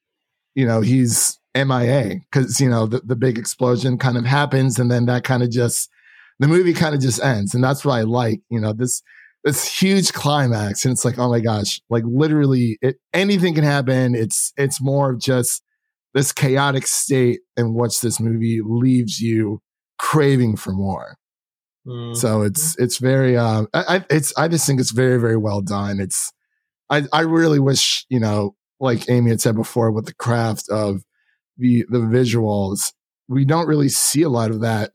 you know, he's MIA because, you know, the, the big explosion kind of happens and then that kind of just, the movie kind of just ends. And that's what I like, you know, this, this huge climax and it's like oh my gosh like literally it, anything can happen it's it's more of just this chaotic state in which this movie leaves you craving for more. Mm. So it's it's very um I, it's I just think it's very very well done. It's I I really wish you know like Amy had said before with the craft of the the visuals we don't really see a lot of that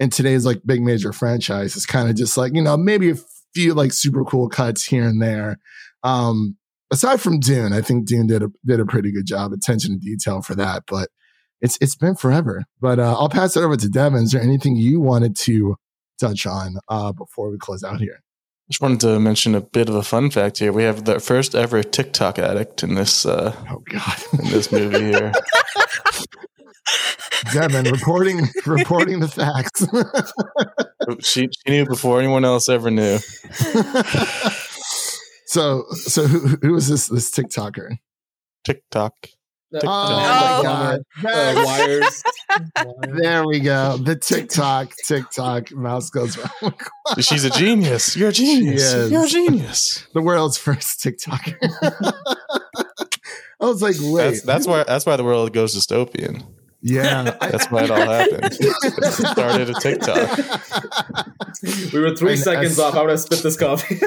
in today's like big major franchise. It's kind of just like you know maybe a few like super cool cuts here and there. Um, aside from Dune, I think Dune did a did a pretty good job, attention to detail for that. But it's it's been forever. But uh, I'll pass it over to Devin. Is there anything you wanted to touch on uh, before we close out here? I just wanted to mention a bit of a fun fact here. We have the first ever TikTok addict in this. Uh, oh God! In this movie here. Devin reporting reporting the facts. she, she knew before anyone else ever knew. So, so who, who is this this TikToker? TikTok. TikTok. Oh, my God. Uh, wires. there we go. The TikTok, TikTok mouse goes wrong. She's a genius. You're a genius. You're a genius. The world's first TikToker. I was like, wait. That's, that's why. That's why the world goes dystopian. Yeah, that's why it all happened. it started a TikTok. We were three seconds I, off. I would have spit this coffee.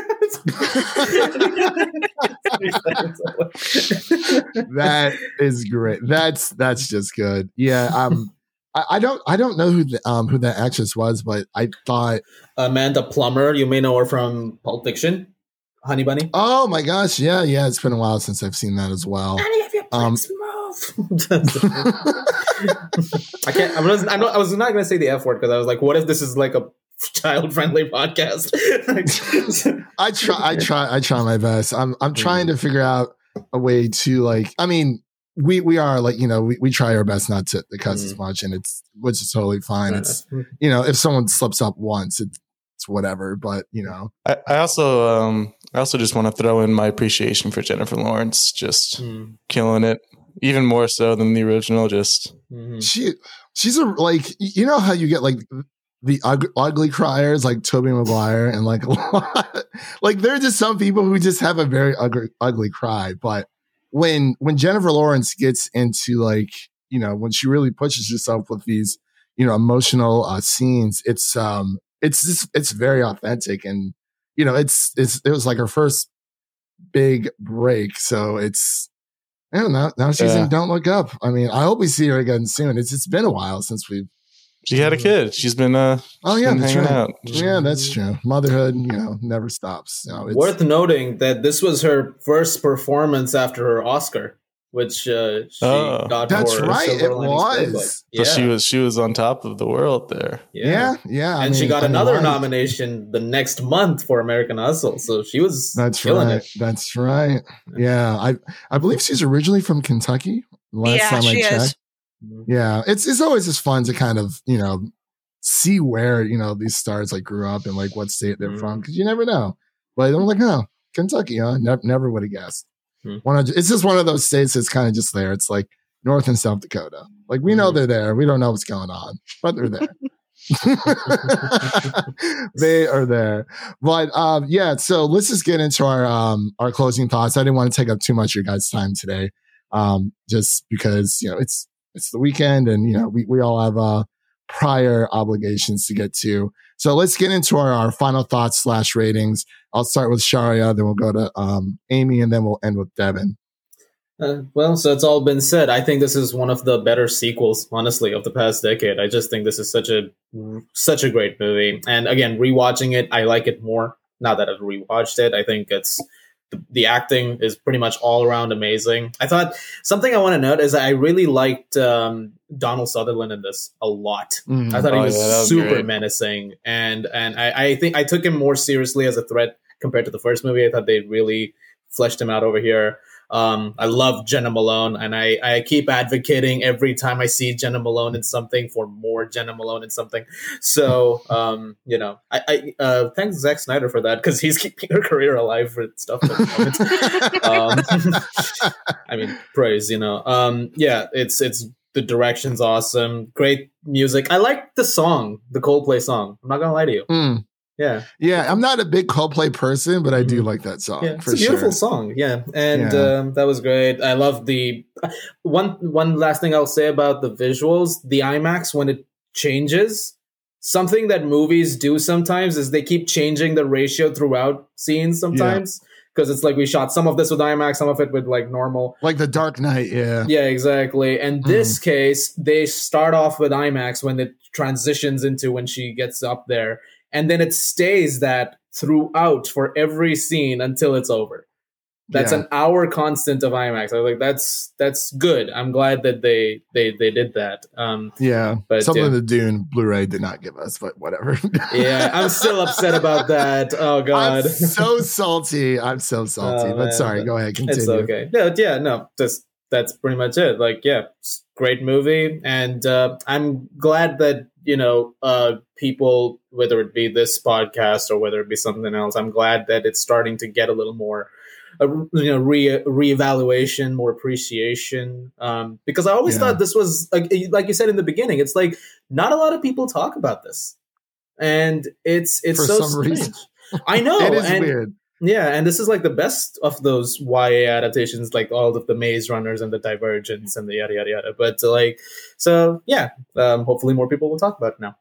that is great. That's that's just good. Yeah. Um. I, I don't. I don't know who the, um who that actress was, but I thought Amanda Plummer. You may know her from Pulp Fiction. Honey Bunny. Oh my gosh! Yeah, yeah. It's been a while since I've seen that as well. Um, I can't. I'm not, I'm not, I was not going to say the F word because I was like, what if this is like a child friendly podcast? I try. I try. I try my best. I'm. I'm trying to figure out a way to like. I mean, we we are like you know we, we try our best not to, to cuss mm. as much, and it's which is totally fine. It's you know if someone slips up once, it, it's whatever. But you know, I, I also um I also just want to throw in my appreciation for Jennifer Lawrence, just Mm. killing it, even more so than the original. Just Mhm. She she's a like you know how you get like the ug- ugly criers like Tobey Maguire and like a lot, like there are just some people who just have a very ugly ugly cry, but when when Jennifer Lawrence gets into like you know when she really pushes herself with these you know emotional uh, scenes, it's um it's just it's very authentic and you know it's it's it was like her first big break, so it's I don't. Now she's Yeah. in Don't Look Up. I mean, I hope we see her again soon. It's it's been a while since we've. she had a kid. She's been uh Oh yeah, that's hanging right. out. Yeah, that's true. Motherhood, you know, never stops. You know, it's, Worth noting that this was her first performance after her Oscar, which uh, she Oh. got That's for right, it was. Yeah, So she was she was on top of the world there. yeah, yeah. I and she mean, got I another why- nomination the next month for American Hustle. So she was That's killing right. it. That's right. Yeah, I I believe she's originally from Kentucky. Last Yeah, time I she checked. is. Yeah, it's it's always just fun to kind of you know see where you know these stars like grew up and like what state they're Mhm. from because you never know. But I'm like, oh, Kentucky, huh? Never, never would have guessed. Hmm. One hundred. It's just one of those states that's kind of just there. It's like North and South Dakota. Like we know Mhm. they're there. We don't know what's going on, but they're there. they are there. But um, yeah, so let's just get into our um our closing thoughts. I didn't want to take up too much of your guys' time today. Um, just because, you know, it's it's the weekend and you know, we, we all have uh prior obligations to get to. So let's get into our, our final thoughts slash ratings. I'll start with Shaurya, then we'll go to um Amy, and then we'll end with Devin. Uh, well, so it's all been said. I think this is one of the better sequels, honestly, of the past decade. I just think this is such a such a great movie. And again, rewatching it, I like it more now that I've rewatched it. I think it's the, the acting is pretty much all around amazing. I thought something I want to note is I really liked um, Donald Sutherland in this a lot. Mm. I thought he Oh, was, yeah, was super great. menacing, and and I, I think I took him more seriously as a threat compared to the first movie. I thought they really fleshed him out over here. Um, I love Jena Malone, and I, I keep advocating every time I see Jena Malone in something for more Jena Malone in something. So, um, you know, I, I uh, thanks Zack Snyder for that because he's keeping her career alive for stuff at the moment. um, I mean, praise, you know. Um, yeah, it's it's the direction's awesome, great music. I like the song, the Coldplay song. I'm not gonna lie to you. Mm. Yeah, Yeah, I'm not a big Coldplay person, but I do Mhm. like that song yeah, it's for a beautiful sure. song. Yeah, and Yeah. Um, that was great. I love the one. One last thing I'll say about the visuals: the IMAX when it changes. Something that movies do sometimes is they keep changing the ratio throughout scenes. Sometimes because it's like we shot some of this with IMAX, some of it with like normal. Like the Dark Knight, yeah. Yeah, exactly. And Mm. this case, they start off with IMAX when it transitions into when she gets up there, and then it stays that throughout for every scene until it's over. That's Yeah. an hour constant of IMAX. I was like, that's that's good. I'm glad that they they they did that. Um, Yeah. But, Something yeah. the Dune Blu-ray did not give us, but whatever. yeah, I'm still upset about that. Oh god, I'm so salty. I'm so salty. Oh, but man, sorry, go ahead. Continue. It's okay. No, yeah, no, just that's pretty much it. Like, yeah, great movie, and uh, I'm glad that you know uh, people, whether it be this podcast or whether it be something else, I'm glad that it's starting to get a little more. Uh, you know, re reevaluation, more appreciation. Um, because I always Yeah. thought this was like, like you said in the beginning. It's like not a lot of people talk about this, and it's it's For so some strange. reason. I know, it is and weird. yeah, and this is like the best of those YA adaptations, like all of the Maze Runners and the Divergence and the yada yada yada. But like, so yeah, um, hopefully more people will talk about it now.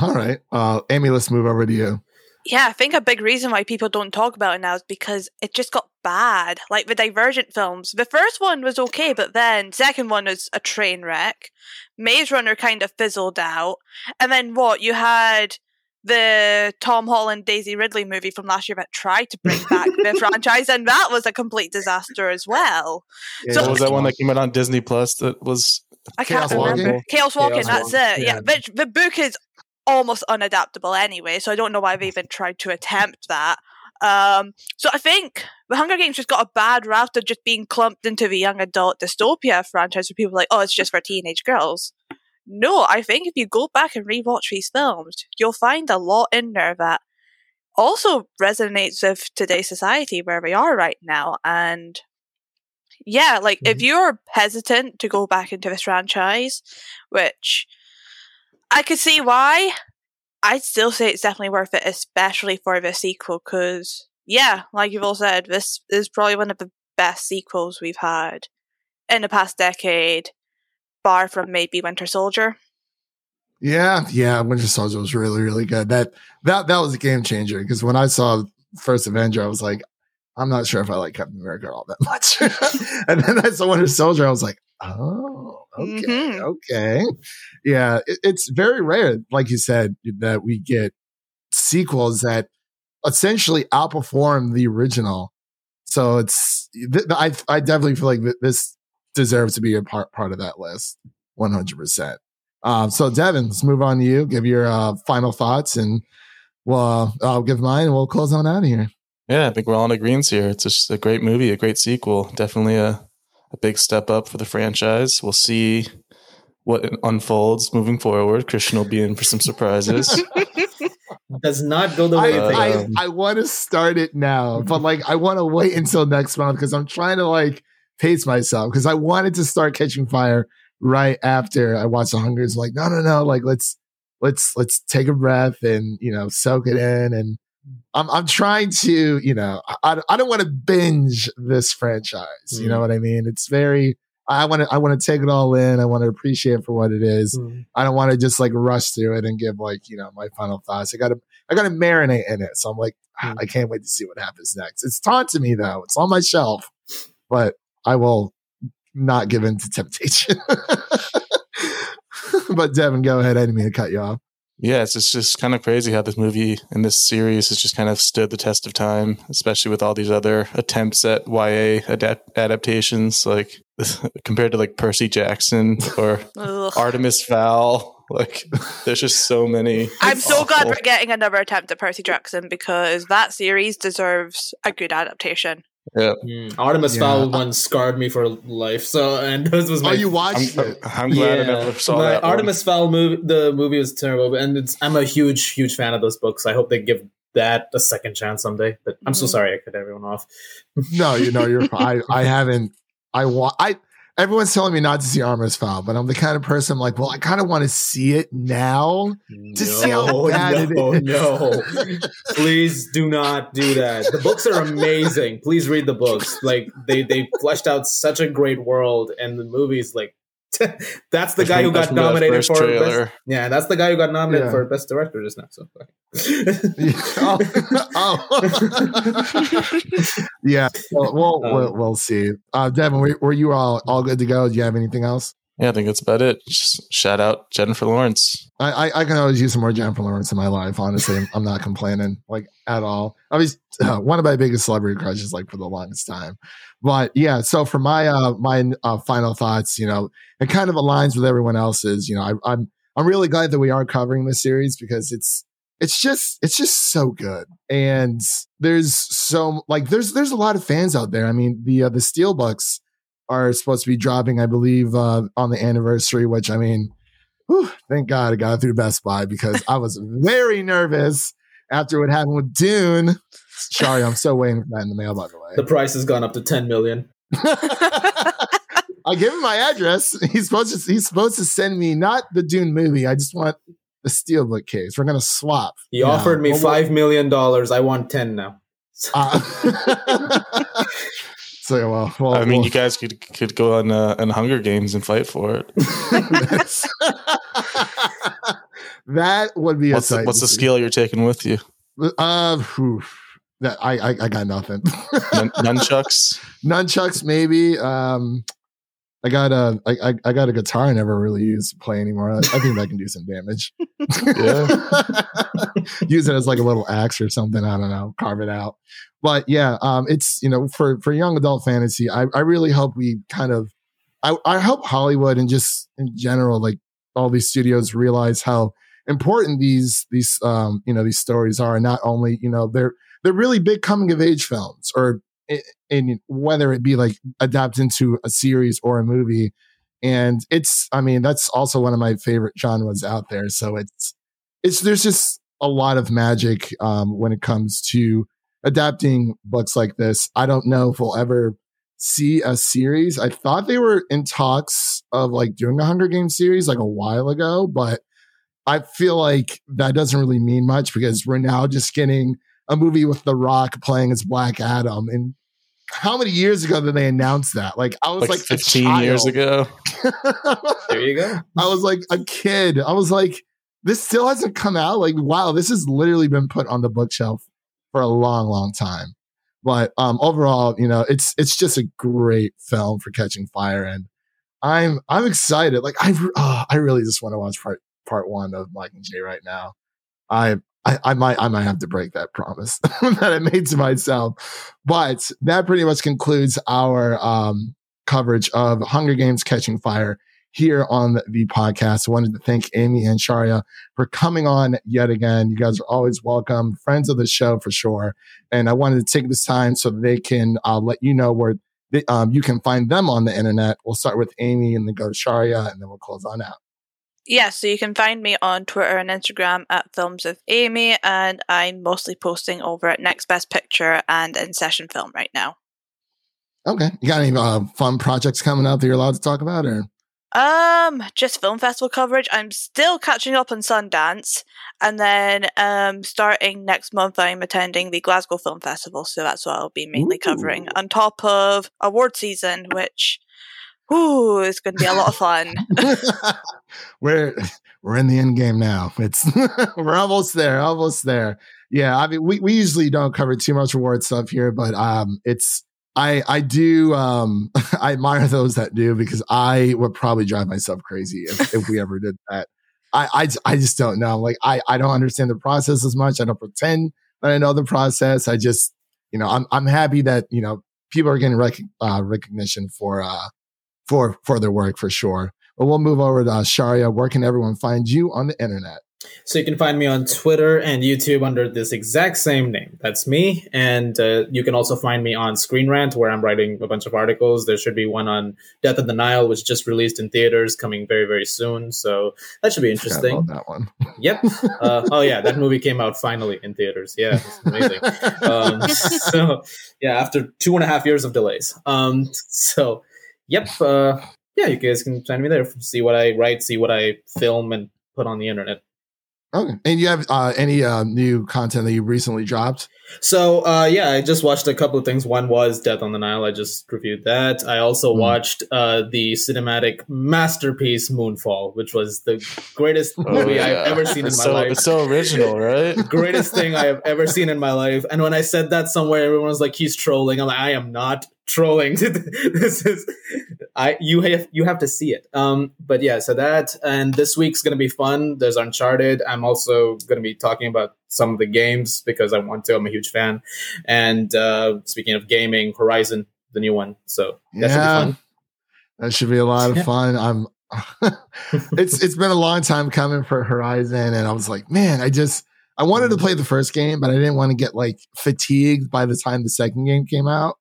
All right. Uh, Amy, let's move over to you. Yeah, I think a big reason why people don't talk about it now is because it just got bad. Like the Divergent films. The first one was okay, but then second one was a train wreck. Maze Runner kind of fizzled out. And then what? You had the Tom Holland Daisy Ridley movie from last year that tried to bring back the franchise, and that was a complete disaster as well. So- what was that one that came out on Disney Plus that was I can't Chaos remember. Walking? Chaos Walking, Chaos that's Walking, it. Yeah, yeah. Which, the book is almost unadaptable anyway, so I don't know why they even tried to attempt that. Um, so I think the Hunger Games just got a bad rap of just being clumped into the young adult dystopia franchise where people are like, oh, it's just for teenage girls. No, I think if you go back and rewatch these films, you'll find a lot in there that also resonates with today's society where we are right now. And yeah, like mm-hmm. if you're hesitant to go back into this franchise, which I could see why, I'd still say it's definitely worth it, especially for the sequel, because yeah, like you've all said, this is probably one of the best sequels we've had in the past decade, bar from maybe Winter Soldier. Yeah, yeah, Winter Soldier was really, really good. That that that was a game changer because when I saw First Avenger, I was like, I'm not sure if I like Captain America all that much. and then I saw Winter Soldier, I was like, oh, okay, mm-hmm. okay, yeah. It, it's very rare, like you said, that we get sequels that essentially outperform the original. So it's th- I I definitely feel like th- this deserves to be a part part of that list, 100. percent um, so Devin, let's move on to you. Give your uh, final thoughts, and well, uh, I'll give mine, and we'll close on out of here. Yeah, I think we're all in agreement here. It's just a great movie, a great sequel. Definitely a a big step up for the franchise. We'll see what unfolds moving forward. Christian will be in for some surprises. Does not go the way I, I, I want to start it now, but like I want to wait until next month because I'm trying to like pace myself because I wanted to start catching fire right after I watched The Hungers. Like, no, no, no. Like, let's let's let's take a breath and you know soak it in. And I'm I'm trying to you know I I don't want to binge this franchise. Mm. You know mm. what I mean? It's very. I want to I want to take it all in. I want to appreciate for what it is. Mm. I don't want to just like rush through it and give like you know my final thoughts. I got to I got to marinate in it. So I'm like ah, mm. I can't wait to see what happens next. It's taunting me though. It's on my shelf, but I will not give in to temptation. but Devin, go ahead. I didn't mean to cut you off. Yeah, it's just, just kind of crazy how this movie and this series has just kind of stood the test of time, especially with all these other attempts at YA adapt- adaptations, like compared to like Percy Jackson or Artemis Fowl. Like, there's just so many. I'm so glad we're getting another attempt at Percy Jackson because that series deserves a good adaptation. Yeah. Mm. Artemis yeah. Fowl one scarred me for life. So and this was my. Oh, you watched I'm, I'm glad yeah. I never saw that. Artemis one. Fowl movie. The movie was terrible, and it's, I'm a huge, huge fan of those books. I hope they give that a second chance someday. But I'm mm-hmm. so sorry I cut everyone off. no, you know you're. I I haven't. I want. I everyone's telling me not to see Artemis Fowl, but I'm the kind of person I'm like, well, I kind of want to see it now to no, see how bad no, it is. No, please do not do that. The books are amazing. Please read the books. Like they they fleshed out such a great world, and the movies like that's the guy who got nominated for best, yeah that's the guy who got nominated yeah. for best director just now so oh, oh. yeah. Well we'll, um, we'll, we'll, see. Uh devin were, were, you all all good to go? Do you have anything else yeah i think that's about it just shout out jennifer lawrence I, I, I can always use some more Jennifer Lawrence in my life. Honestly, I'm, I'm not complaining like at all. I was uh, one of my biggest celebrity crushes like for the longest time. But yeah, so for my uh my uh, final thoughts, you know, it kind of aligns with everyone else's. You know, I, I'm I'm really glad that we are covering this series because it's it's just it's just so good and there's so like there's there's a lot of fans out there i mean the uh, the steelbooks are supposed to be dropping i believe uh, on the anniversary which i mean whew, thank god i got through best buy because i was very nervous after what happened with dune Sorry, I'm still waiting for that in the mail. By the way, the price has gone up to ten million. I give him my address. He's supposed to. He's supposed to send me not the Dune movie. I just want the Steelbook case. We're gonna swap. He offered me five million dollars. I want ten now. Uh, so well, well, I mean, well. you guys could could go on uh, on Hunger Games and fight for it. that would be what's a. The, what's the skill you're taking with you? Uh, oof. That I, I, I got nothing. Nun- nunchucks, nunchucks, maybe. Um, I got a I, I got a guitar I never really use to play anymore. I, I think that can do some damage. Yeah, use it as like a little axe or something. I don't know, carve it out. But yeah, um, it's you know for for young adult fantasy, I I really hope we kind of I I hope Hollywood and just in general like all these studios realize how important these these um you know these stories are. And not only you know they're they're really big coming of age films or in whether it be like adapted into a series or a movie and it's i mean that's also one of my favorite genres out there so it's it's there's just a lot of magic um, when it comes to adapting books like this. I don't know if we'll ever see a series. I thought they were in talks of like doing a Hunger Games series like a while ago, but I feel like that doesn't really mean much because we're now just getting a movie with The Rock playing as Black Adam. And how many years ago did they announce that? Like I was like, like 15 years ago. there you go. I was like a kid. I was like, this still hasn't come out. Like, wow, this has literally been put on the bookshelf for a long, long time. But um, overall, you know, it's it's just a great film for catching fire, and I'm I'm excited. Like I oh, I really just want to watch part part one of Mockingjay right now. I, I, I might I might have to break that promise that I made to myself. But that pretty much concludes our um, coverage of Hunger Games Catching Fire here on the podcast. I wanted to thank Amy and Shaurya for coming on yet again. You guys are always welcome, friends of the show for sure. And I wanted to take this time so they can uh, let you know where they, um, you can find them on the internet. We'll start with Amy and then go to Shaurya and then we'll close on out. Yeah, so you can find me on Twitter and Instagram at Films with Amy, and I'm mostly posting over at Next Best Picture and Insession Film right now. Okay, you got any uh, fun projects coming up that you're allowed to talk about, or? Um, just film festival coverage. I'm still catching up on Sundance, and then um, starting next month, I'm attending the Glasgow Film Festival, so that's what I'll be mainly Ooh. covering. On top of award season, which Ooh, is going to be a lot of fun. we're we're in the end game now. It's we're almost there, almost there. Yeah, I mean, we, we usually don't cover too much reward stuff here, but um, it's I I do um I admire those that do because I would probably drive myself crazy if, if we ever did that. I, I I just don't know. Like I I don't understand the process as much. I don't pretend that I know the process. I just you know I'm I'm happy that you know people are getting rec- uh, recognition for uh for for their work for sure. But we'll move over to uh, Shaurya. Where can everyone find you on the internet? So you can find me on Twitter and YouTube under this exact same name. That's me. And uh, you can also find me on Screen Rant, where I'm writing a bunch of articles. There should be one on Death of the Nile, which just released in theaters, coming very, very soon. So that should be interesting. that one. yep. Uh, oh yeah, that movie came out finally in theaters. Yeah, amazing. um, so yeah, after two and a half years of delays. Um, so yep. Uh, yeah, you guys can find me there. See what I write, see what I film, and put on the internet. Okay. And you have uh, any uh, new content that you recently dropped? So, uh, yeah, I just watched a couple of things. One was Death on the Nile. I just reviewed that. I also mm. watched uh, the cinematic masterpiece Moonfall, which was the greatest oh, movie yeah. I've ever seen in my so, life. It's so original, right? greatest thing I have ever seen in my life. And when I said that somewhere, everyone was like, he's trolling. I'm like, I am not trolling. this is I you have you have to see it. Um, but yeah, so that and this week's gonna be fun. There's Uncharted. I'm also gonna be talking about some of the games because I want to. I'm a huge fan. And uh, speaking of gaming, Horizon, the new one. So that yeah, should be fun. That should be a lot of fun. I'm. it's it's been a long time coming for Horizon, and I was like, man, I just I wanted to mm-hmm. play the first game, but I didn't want to get like fatigued by the time the second game came out.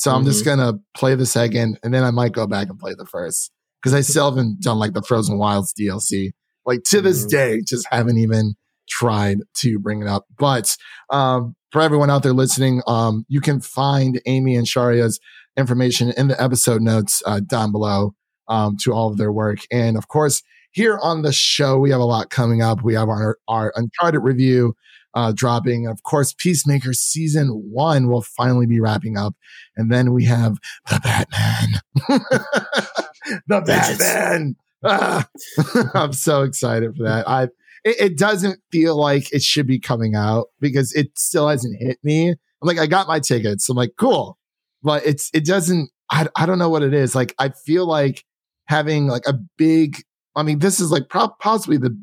So I'm mm-hmm. just gonna play the second, and then I might go back and play the first because I still haven't done like the Frozen Wilds DLC. Like to this mm-hmm. day, just haven't even tried to bring it up. But um, for everyone out there listening, um, you can find Amy and Shaurya's information in the episode notes uh, down below um, to all of their work. And of course, here on the show, we have a lot coming up. We have our, our Uncharted review uh, dropping. Of course, Peacemaker season one will finally be wrapping up. And then we have the Batman. the Batman. Ah. I'm so excited for that. I it, it, doesn't feel like it should be coming out because it still hasn't hit me. I'm like, I got my tickets. I'm like, cool. But it's it doesn't I I don't know what it is. Like I feel like having like a big I mean, this is like pro- possibly the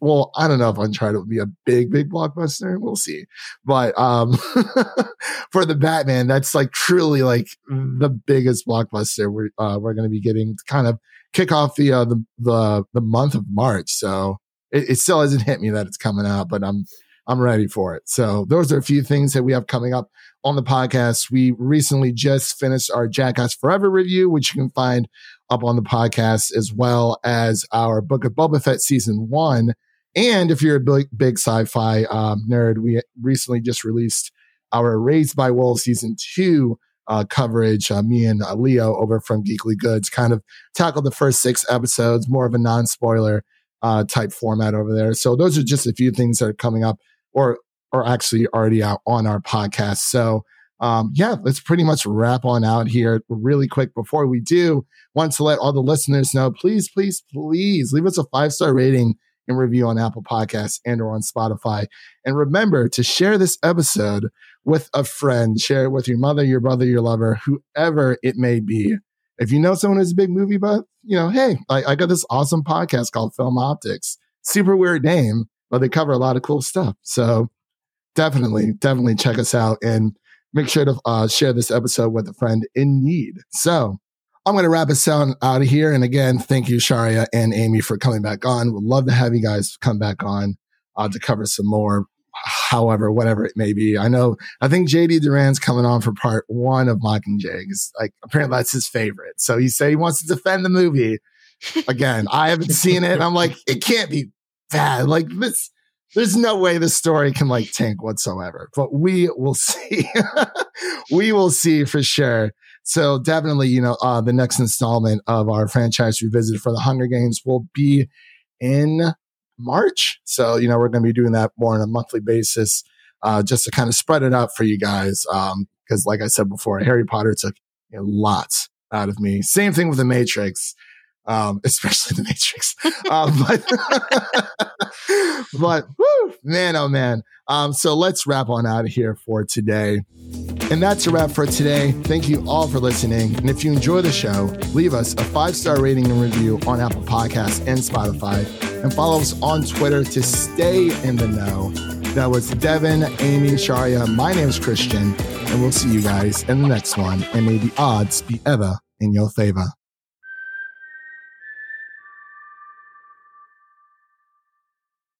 well, I don't know if Uncharted would be a big, big blockbuster. We'll see. But um, for the Batman, that's like truly like the biggest blockbuster we're uh, we're going to be getting to kind of kick off the uh, the the the month of March. So it, it still hasn't hit me that it's coming out, but I'm I'm ready for it. So those are a few things that we have coming up on the podcast. We recently just finished our Jackass Forever review, which you can find up on the podcast, as well as our Book of Boba Fett season one And if you're a big, big sci-fi um, nerd, we recently just released our Raised by Wolves season two uh, coverage. Uh, me and uh, Leo over from Geekly Goods kind of tackled the first six episodes, more of a non-spoiler uh, type format over there. So those are just a few things that are coming up, or are actually already out on our podcast. So um, yeah, let's pretty much wrap on out here really quick. Before we do, want to let all the listeners know, please, please, please leave us a five star rating and review on Apple Podcasts and or on Spotify. And remember to share this episode with a friend. Share it with your mother, your brother, your lover, whoever it may be. If you know someone who's a big movie buff, you know, hey, I, I got this awesome podcast called Film Optix. Super weird name, but they cover a lot of cool stuff. So definitely, definitely check us out and make sure to uh, share this episode with a friend in need. So I'm going to wrap us out, out of here. And again, thank you, Shaurya and Amy, for coming back on. Would love to have you guys come back on uh, to cover some more, however, whatever it may be. I know, I think JD Duran's coming on for part one of Mockingjay. Like, apparently that's his favorite. So he said he wants to defend the movie. Again, I haven't seen it. I'm like, it can't be bad. Like, this there's no way the story can like tank whatsoever, but we will see. we will see for sure. So definitely, you know, uh, the next installment of our franchise revisit for the Hunger Games will be in March. So, you know, we're going to be doing that more on a monthly basis, uh, just to kind of spread it out for you guys. Um, cause like I said before, Harry Potter took you know, lots out of me. Same thing with the Matrix um, especially the Matrix. um, but, but whew, man, oh man. Um, so let's wrap on out of here for today. And that's a wrap for today. Thank you all for listening. And if you enjoy the show, leave us a five star rating and review on Apple Podcasts and Spotify, and follow us on Twitter to stay in the know. That was Devin, Amy, Shaurya. My name is Christian, and we'll see you guys in the next one. And may the odds be ever in your favor.